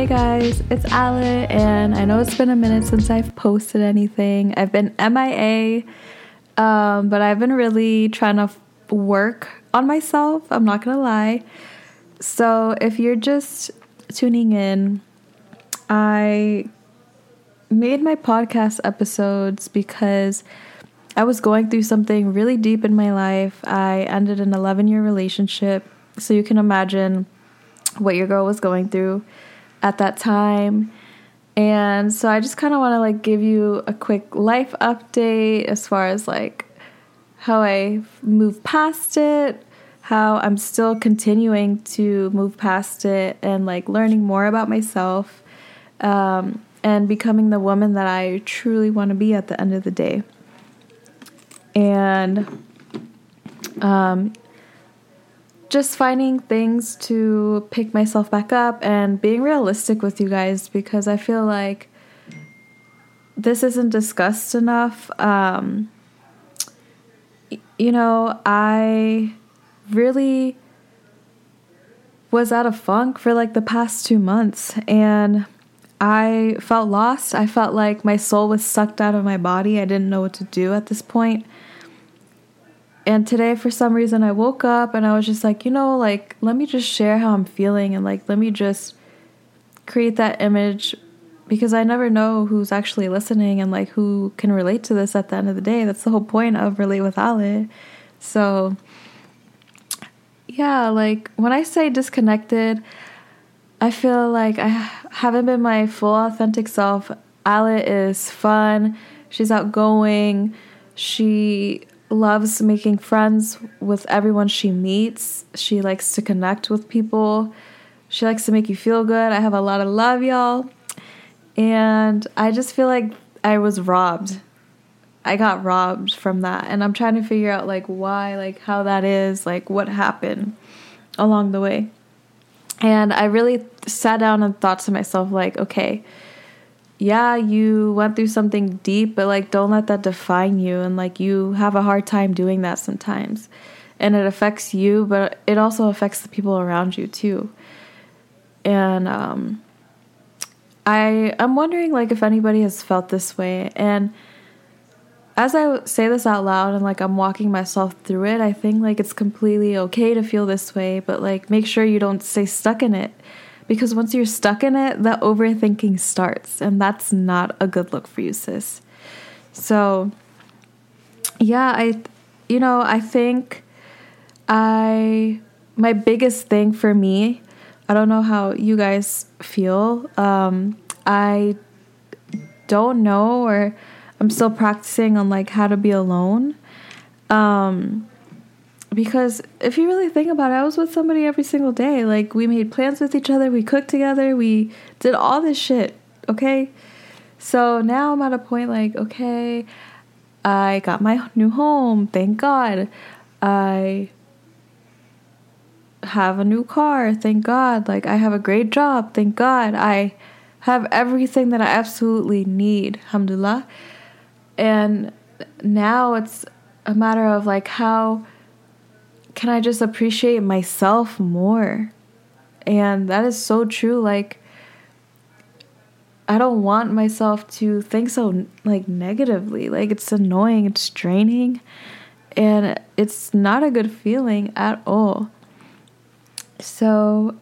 Hey guys, it's Ale, and I know it's been a minute since I've posted anything. I've been MIA, um, but I've been really trying to f- work on myself. I'm not gonna lie. So if you're just tuning in, I made my podcast episodes because I was going through something really deep in my life. I ended an 11 year relationship, so you can imagine what your girl was going through at that time. And so I just kind of want to like give you a quick life update as far as like how I move past it, how I'm still continuing to move past it and like learning more about myself um, and becoming the woman that I truly want to be at the end of the day. And um, just finding things to pick myself back up and being realistic with you guys because I feel like this isn't discussed enough. Um, you know, I really was out of funk for like the past two months and I felt lost. I felt like my soul was sucked out of my body. I didn't know what to do at this point. And today, for some reason, I woke up and I was just like, you know, like, let me just share how I'm feeling and, like, let me just create that image because I never know who's actually listening and, like, who can relate to this at the end of the day. That's the whole point of Relate with Ale. So, yeah, like, when I say disconnected, I feel like I haven't been my full authentic self. Ale is fun, she's outgoing, she loves making friends with everyone she meets. She likes to connect with people. She likes to make you feel good. I have a lot of love, y'all. And I just feel like I was robbed. I got robbed from that. And I'm trying to figure out like why, like how that is, like what happened along the way. And I really sat down and thought to myself like, okay, yeah, you went through something deep, but like don't let that define you. And like you have a hard time doing that sometimes. And it affects you, but it also affects the people around you too. And um, I I'm wondering like if anybody has felt this way. And as I say this out loud and like I'm walking myself through it, I think like it's completely okay to feel this way, but like make sure you don't stay stuck in it because once you're stuck in it, the overthinking starts, and that's not a good look for you, sis. So, yeah, I, you know, I think I, my biggest thing for me, I don't know how you guys feel. Um, I don't know, or I'm still practicing on like how to be alone. Um, because if you really think about it, I was with somebody every single day. Like we made plans with each other, we cooked together, we did all this shit, okay? So now I'm at a point like, okay, I got my new home, thank God. I have a new car, thank God. Like I have a great job, thank God. I have everything that I absolutely need, alhamdulillah. And now it's a matter of like how can I just appreciate myself more? And that is so true. Like, I don't want myself to think so like negatively. Like it's annoying, it's draining, and it's not a good feeling at all. So,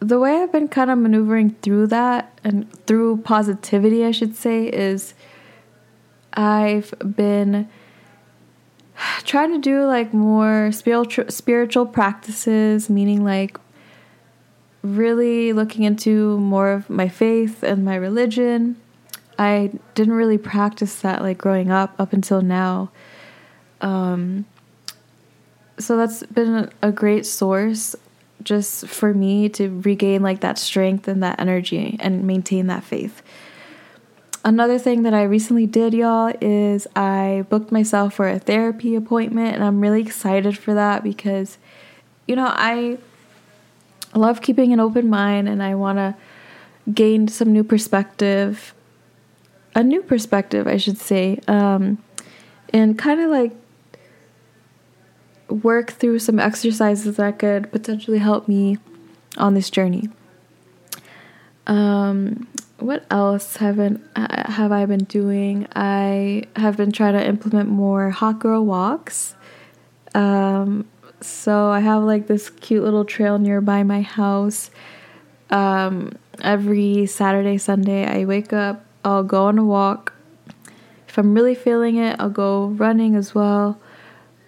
the way I've been kind of maneuvering through that and through positivity, I should say, is I've been trying to do like more spiritual spiritual practices, meaning like really looking into more of my faith and my religion. I didn't really practice that like growing up up until now. Um, so that's been a great source just for me to regain like that strength and that energy and maintain that faith. Another thing that I recently did, y'all, is I booked myself for a therapy appointment, and I'm really excited for that because, you know, I love keeping an open mind and I want to gain some new perspective, a new perspective, I should say, um, and kind of like work through some exercises that could potentially help me on this journey. Um, what else haven't have I been doing? I have been trying to implement more hot girl walks. Um, so I have like this cute little trail nearby my house. Um, every Saturday, Sunday, I wake up, I'll go on a walk. If I'm really feeling it, I'll go running as well.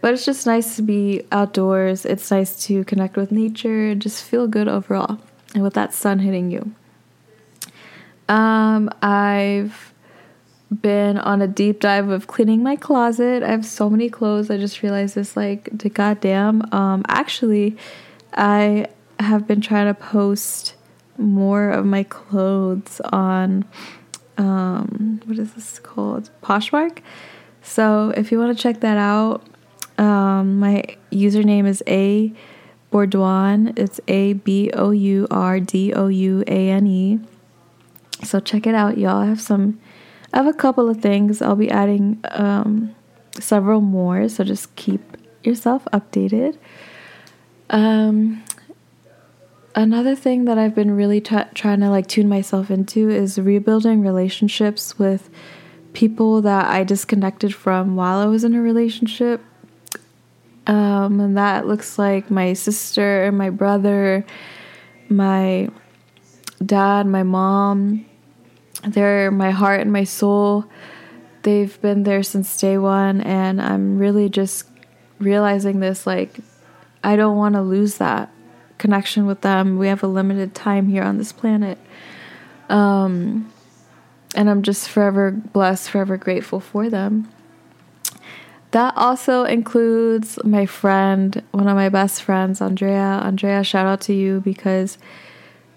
But it's just nice to be outdoors. It's nice to connect with nature and just feel good overall. And with that sun hitting you. Um, I've been on a deep dive of cleaning my closet. I have so many clothes. I just realized this like goddamn. Um, actually, I have been trying to post more of my clothes on um, what is this called? Poshmark. So if you want to check that out, um, my username is a Bourdouane. It's A B O U R D O U A N E. So check it out, y'all. I have some, I have a couple of things. I'll be adding um, several more. So just keep yourself updated. Um, another thing that I've been really t- trying to like tune myself into is rebuilding relationships with people that I disconnected from while I was in a relationship. Um, and that looks like my sister my brother, my dad, my mom. They're my heart and my soul. They've been there since day one, and I'm really just realizing this like, I don't want to lose that connection with them. We have a limited time here on this planet. Um, and I'm just forever blessed, forever grateful for them. That also includes my friend, one of my best friends, Andrea. Andrea, shout out to you because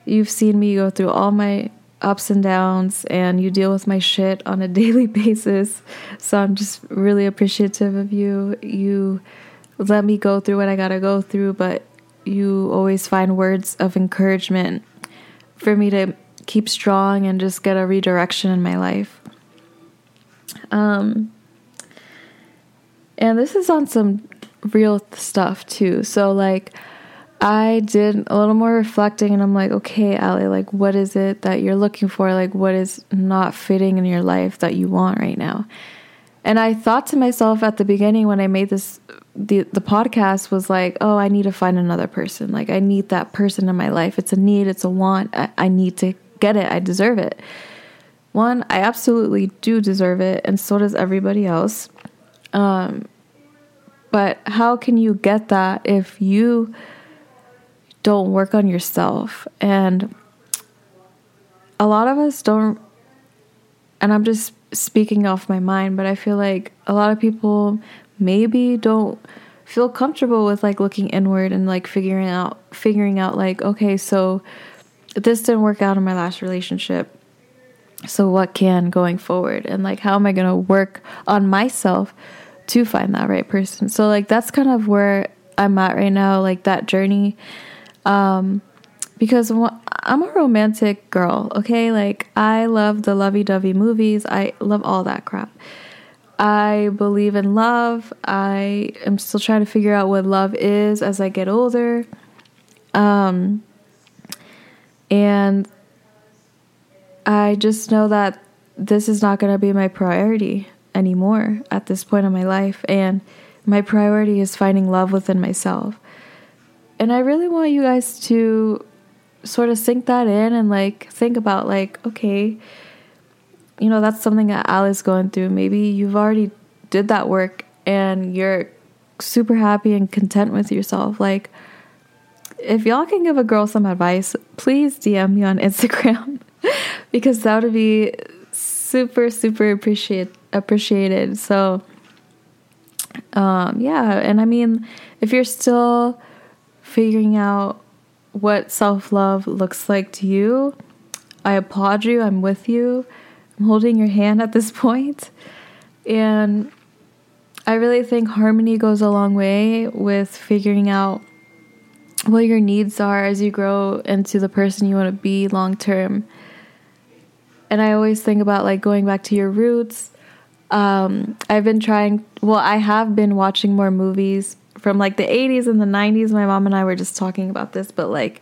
You've seen me go through all my ups and downs, and you deal with my shit on a daily basis. So I'm just really appreciative of you. You let me go through what I gotta go through, but you always find words of encouragement for me to keep strong and just get a redirection in my life. Um, and this is on some real stuff too. So, like, I did a little more reflecting and I'm like, okay, Ali, like, what is it that you're looking for? Like, what is not fitting in your life that you want right now? And I thought to myself at the beginning when I made this, the, the podcast was like, oh, I need to find another person. Like, I need that person in my life. It's a need, it's a want. I, I need to get it. I deserve it. One, I absolutely do deserve it, and so does everybody else. Um, but how can you get that if you don't work on yourself. And a lot of us don't, and I'm just speaking off my mind, but I feel like a lot of people maybe don't feel comfortable with like looking inward and like figuring out figuring out like okay so this didn't work out in my last relationship. So what can going forward? And like how am i going to work on myself to find that right person? So like that's kind of where i'm at right now like that journey um, because I'm a romantic girl, okay? Like, I love the lovey dovey movies, I love all that crap. I believe in love. I am still trying to figure out what love is as I get older. Um, and I just know that this is not going to be my priority anymore at this point in my life. And my priority is finding love within myself. And I really want you guys to sort of sink that in and like think about like, okay, you know, that's something that Ali's going through. Maybe you've already did that work and you're super happy and content with yourself. Like if y'all can give a girl some advice, please DM me on Instagram because that would be super super appreciate appreciated. So um yeah, and I mean if you're still figuring out what self love looks like to you. I applaud you. I'm with you. I'm holding your hand at this point. And I really think harmony goes a long way with figuring out what your needs are as you grow into the person you want to be long term. And I always think about like going back to your roots. Um, I've been trying, well, I have been watching more movies from like the 80s and the 90s. My mom and I were just talking about this, but like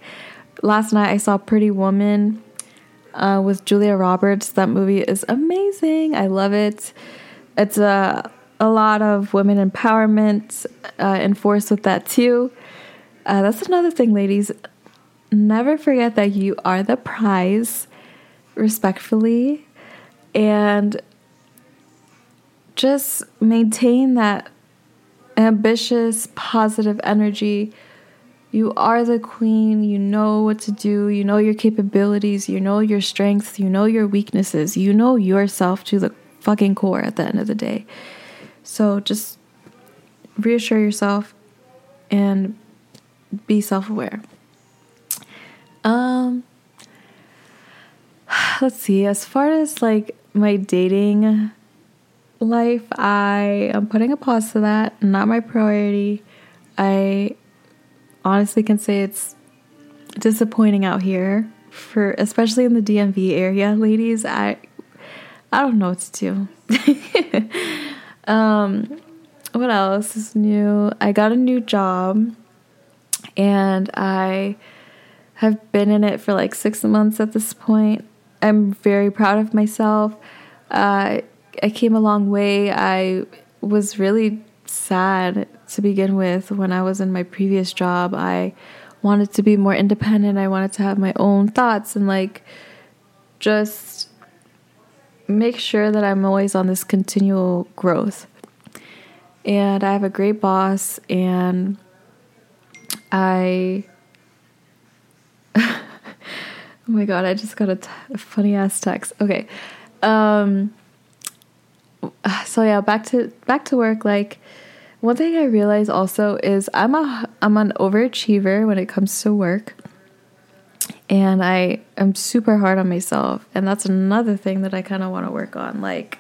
last night I saw Pretty Woman uh, with Julia Roberts. That movie is amazing. I love it. It's a a lot of women empowerment uh, enforced with that too. Uh, that's another thing, ladies. Never forget that you are the prize, respectfully, and just maintain that ambitious, positive energy. You are the queen. You know what to do. You know your capabilities. You know your strengths. You know your weaknesses. You know yourself to the fucking core at the end of the day. So just reassure yourself and be self aware. Um, let's see. As far as like my dating life, I am putting a pause to that. Not my priority. I honestly can say it's disappointing out here for especially in the DMV area, ladies. I I don't know what to do. um what else is new? I got a new job and I have been in it for like 6 months at this point. I'm very proud of myself. Uh I came a long way. I was really sad to begin with when I was in my previous job. I wanted to be more independent. I wanted to have my own thoughts and like just make sure that I'm always on this continual growth. And I have a great boss and I Oh my god, I just got a, funny ass text. Okay. Um so yeah, back to back to work. Like one thing I realize also is I'm a I'm an overachiever when it comes to work. And I am super hard on myself. And that's another thing that I kind of want to work on. Like,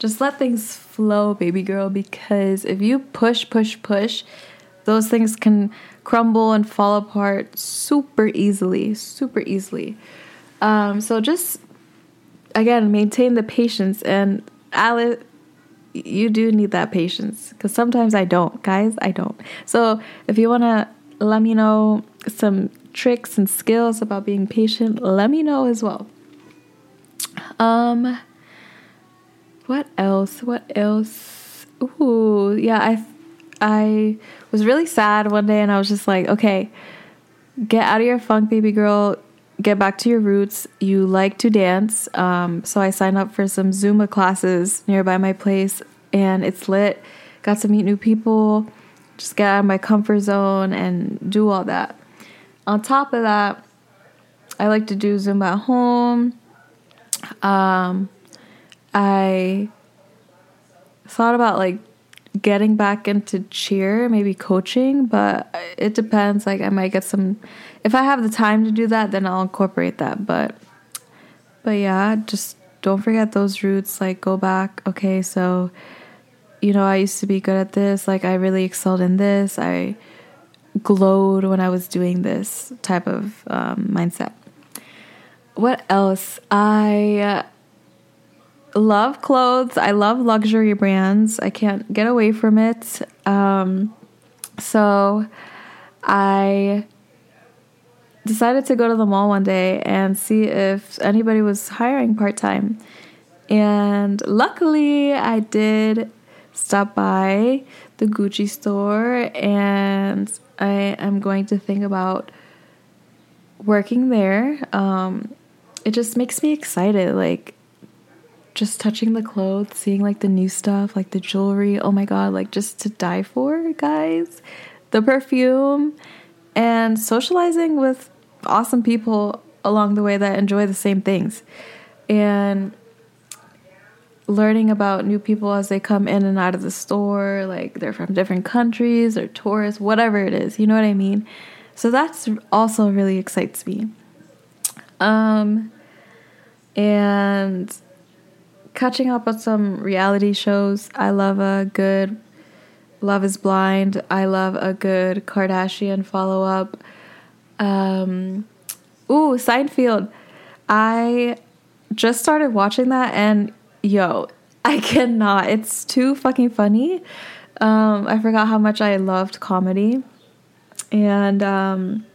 just let things flow, baby girl, because if you push, push, push, those things can crumble and fall apart super easily, super easily. Um, so just, again, maintain the patience and Alice, you do need that patience because sometimes I don't, guys. I don't. So if you want to let me know some tricks and skills about being patient, let me know as well. Um, what else? What else? Ooh, yeah. I I was really sad one day, and I was just like, okay, get out of your funk, baby girl get back to your roots. You like to dance. Um, so I signed up for some Zumba classes nearby my place, and it's lit. Got to meet new people, just get out of my comfort zone and do all that. On top of that, I like to do Zumba at home. Um, I thought about like getting back into cheer, maybe coaching, but it depends. Like I might get some if I have the time to do that, then I'll incorporate that. But but yeah, just don't forget those roots. Like go back. Okay, so you know, I used to be good at this. Like I really excelled in this. I glowed when I was doing this type of um, mindset. What else? I love clothes. I love luxury brands. I can't get away from it. Um, so I decided to go to the mall one day and see if anybody was hiring part time. And luckily, I did stop by the Gucci store and I am going to think about working there. Um, it just makes me excited. Like, just touching the clothes, seeing like the new stuff, like the jewelry. Oh my god, like just to die for, guys. The perfume and socializing with awesome people along the way that enjoy the same things. And learning about new people as they come in and out of the store, like they're from different countries or tourists, whatever it is, you know what I mean? So that's also really excites me. Um and catching up on some reality shows. I love a good Love is Blind. I love a good Kardashian follow up. Um, ooh, Seinfeld. I just started watching that and yo, I cannot. It's too fucking funny. Um, I forgot how much I loved comedy. And um,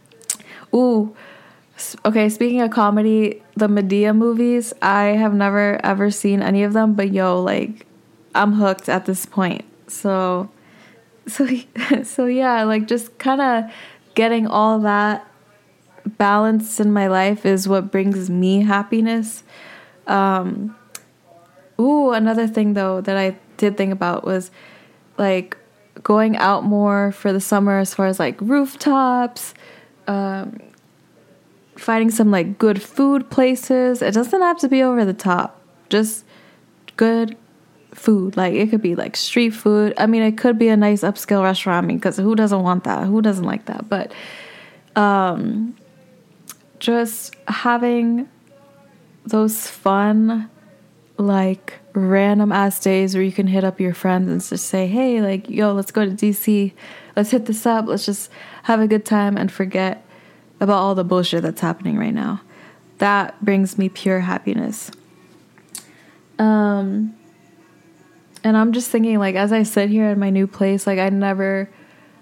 ooh, Okay, speaking of comedy, the Madea movies, I have never ever seen any of them, but yo, like I'm hooked at this point. So so so yeah, like just kind of getting all that balance in my life is what brings me happiness. Um ooh, another thing though that I did think about was like going out more for the summer as far as like rooftops, um finding some like good food places. It doesn't have to be over the top. Just good food. Like it could be like street food. I mean, it could be a nice upscale restaurant. I mean, because who doesn't want that? Who doesn't like that? But um, just having those fun, like random ass days where you can hit up your friends and just say, hey, like, yo, let's go to DC. Let's hit this up. Let's just have a good time and forget about all the bullshit that's happening right now. That brings me pure happiness. Um, and I'm just thinking, like, as I sit here in my new place, like, I never,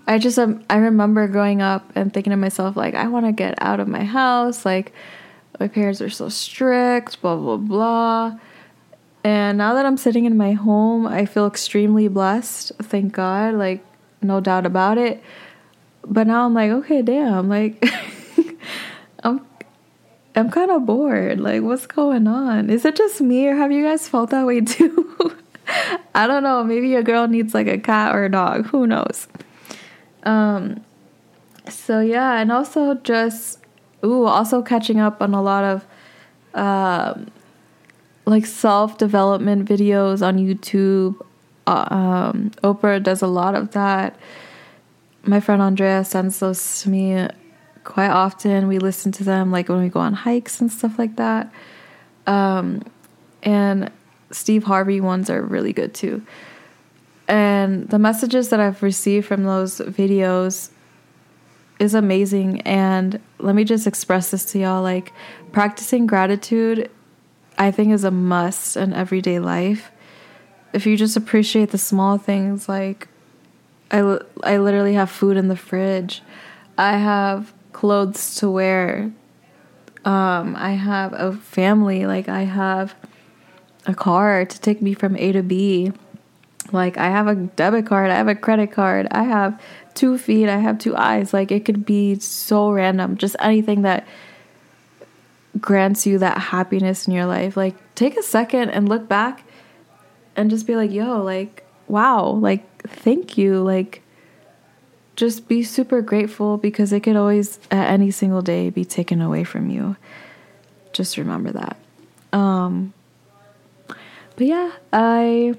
I just, um, I remember growing up and thinking to myself, like, I want to get out of my house. Like, my parents are so strict, blah, blah, blah. And now that I'm sitting in my home, I feel extremely blessed. Thank God. Like, no doubt about it. But now I'm like, okay, damn. Like, I'm I'm kind of bored. Like, what's going on? Is it just me, or have you guys felt that way too? I don't know. Maybe a girl needs like a cat or a dog. Who knows? Um. So yeah, and also just ooh, also catching up on a lot of um, like self development videos on YouTube. Uh, um, Oprah does a lot of that. My friend Andrea sends those to me quite often. We listen to them like when we go on hikes and stuff like that. Um, and Steve Harvey ones are really good too. And the messages that I've received from those videos is amazing. And let me just express this to y'all like, practicing gratitude, I think, is a must in everyday life. If you just appreciate the small things, like, I, I literally have food in the fridge. I have clothes to wear. Um, I have a family, like I have a car to take me from A to B. Like I have a debit card, I have a credit card, I have two feet, I have two eyes. Like it could be so random, just anything that grants you that happiness in your life. Like take a second and look back and just be like, yo, like, wow, like, thank you. Like, just be super grateful because it could always at any single day be taken away from you just remember that um but yeah i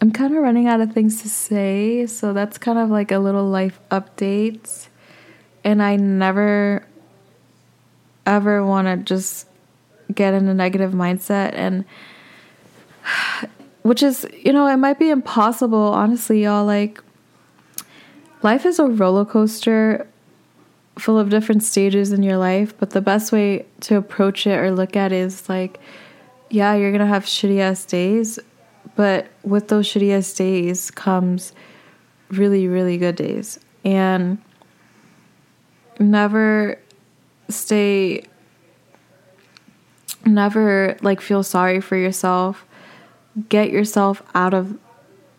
i'm kind of running out of things to say so that's kind of like a little life update and i never ever want to just get in a negative mindset and which is you know it might be impossible honestly y'all like life is a roller coaster full of different stages in your life, but the best way to approach it or look at it is like, yeah, you're gonna have shitty ass days, but with those shitty ass days comes really, really good days. And never stay, never like feel sorry for yourself. Get yourself out of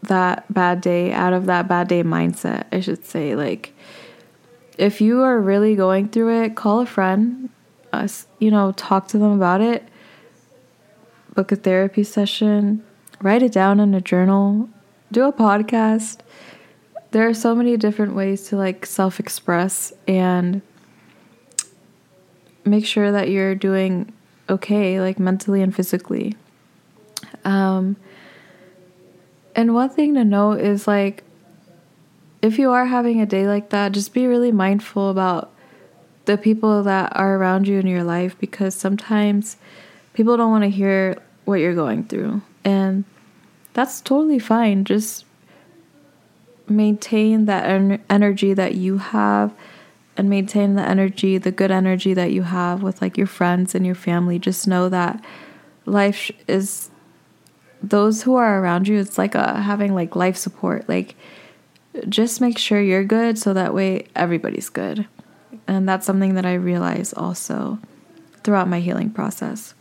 that bad day, out of that bad day mindset, I should say. Like, if you are really going through it, call a friend, uh, you know, talk to them about it, book a therapy session, write it down in a journal, do a podcast. There are so many different ways to like self express and make sure that you're doing okay, like mentally and physically. Um, and one thing to note is like, if you are having a day like that, just be really mindful about the people that are around you in your life because sometimes people don't want to hear what you're going through. And that's totally fine. Just maintain that en- energy that you have and maintain the energy, the good energy that you have with like your friends and your family. Just know that life is those who are around you, it's like a, having like life support. Like, just make sure you're good so that way everybody's good. And that's something that I realize also throughout my healing process.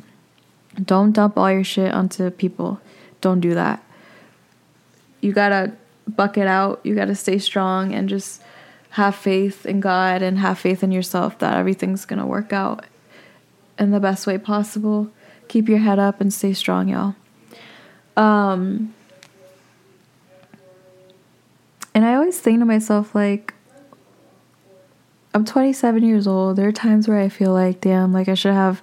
Don't dump all your shit onto people. Don't do that. You gotta buck it out. You gotta stay strong and just have faith in God and have faith in yourself that everything's gonna work out in the best way possible. Keep your head up and stay strong, y'all. Um, and I always think to myself, like, I'm 27 years old. There are times where I feel like, damn, like I should have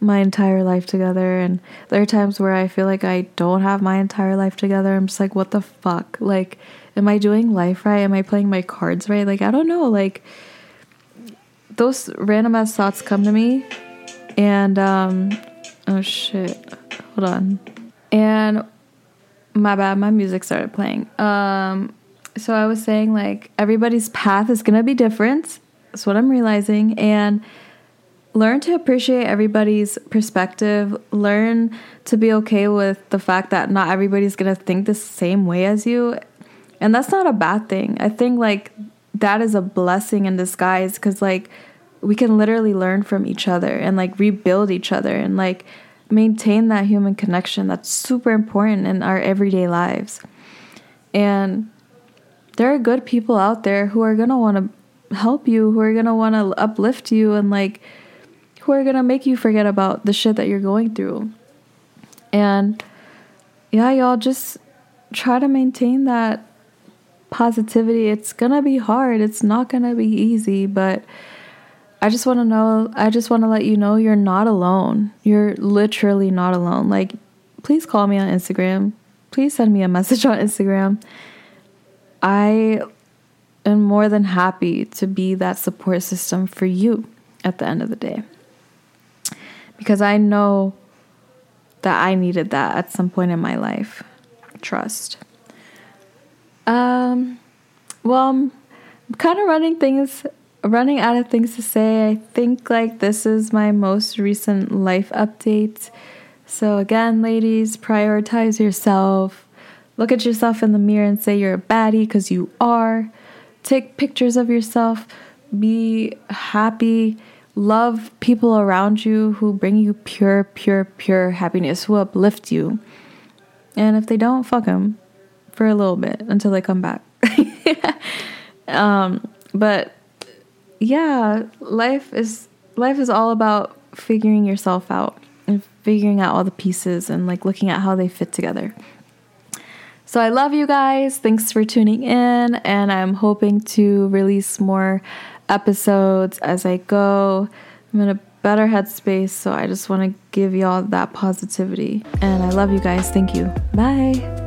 my entire life together. And there are times where I feel like I don't have my entire life together. I'm just like, what the fuck? Like, am I doing life right? Am I playing my cards right? Like, I don't know. Like, those random ass thoughts come to me. And, um, oh shit. Hold on. And my bad, my music started playing. Um, so I was saying, like, everybody's path is gonna be different that's what I'm realizing. And learn to appreciate everybody's perspective. Learn to be okay with the fact that not everybody's going to think the same way as you. And that's not a bad thing. I think like that is a blessing in disguise because like we can literally learn from each other and like rebuild each other and like maintain that human connection that's super important in our everyday lives. And there are good people out there who are going to want to help you, who are going to want to uplift you and like who are going to make you forget about the shit that you're going through. And yeah, y'all just try to maintain that positivity. It's going to be hard. It's not going to be easy, but I just want to know, I just want to let you know you're not alone. You're literally not alone. Like, please call me on Instagram. Please send me a message on Instagram. I am more than happy to be that support system for you at the end of the day. Because I know that I needed that at some point in my life. Trust. Um well, I'm kind of running things running out of things to say. I think like this is my most recent life update. So again, ladies, prioritize yourself. Look at yourself in the mirror and say you're a baddie because you are. Take pictures of yourself. Be happy. Love people around you who bring you pure, pure, pure happiness, who uplift you. And if they don't, fuck them for a little bit until they come back. um, but yeah, life is life is all about figuring yourself out and figuring out all the pieces and like looking at how they fit together. So I love you guys. Thanks for tuning in, and I'm hoping to release more episodes as I go. I'm in a better headspace, so I just want to give y'all that positivity. And I love you guys. Thank you. Bye.